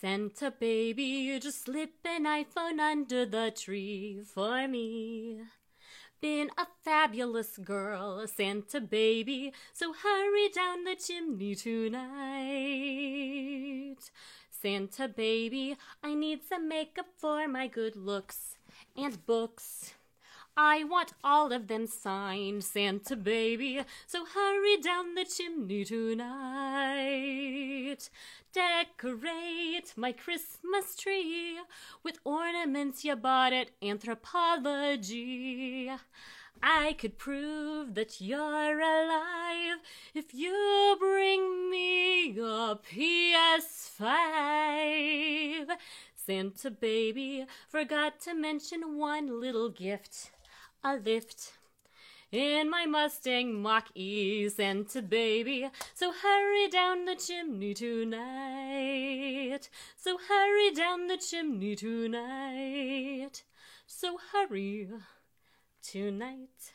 Santa baby, just slip an iPhone under the tree for me. Been a fabulous girl, Santa baby, so hurry down the chimney tonight. Santa baby, I need some makeup for my good looks and books. I want all of them signed, Santa baby, so hurry down the chimney tonight. Decorate my Christmas tree with ornaments you bought at Anthropologie. I could prove that you're alive if you bring me a PS5. Santa baby forgot to mention one little gift a lift in my Mustang Mach E Santa baby. So hurry down the chimney tonight. So hurry down the chimney tonight. So hurry tonight.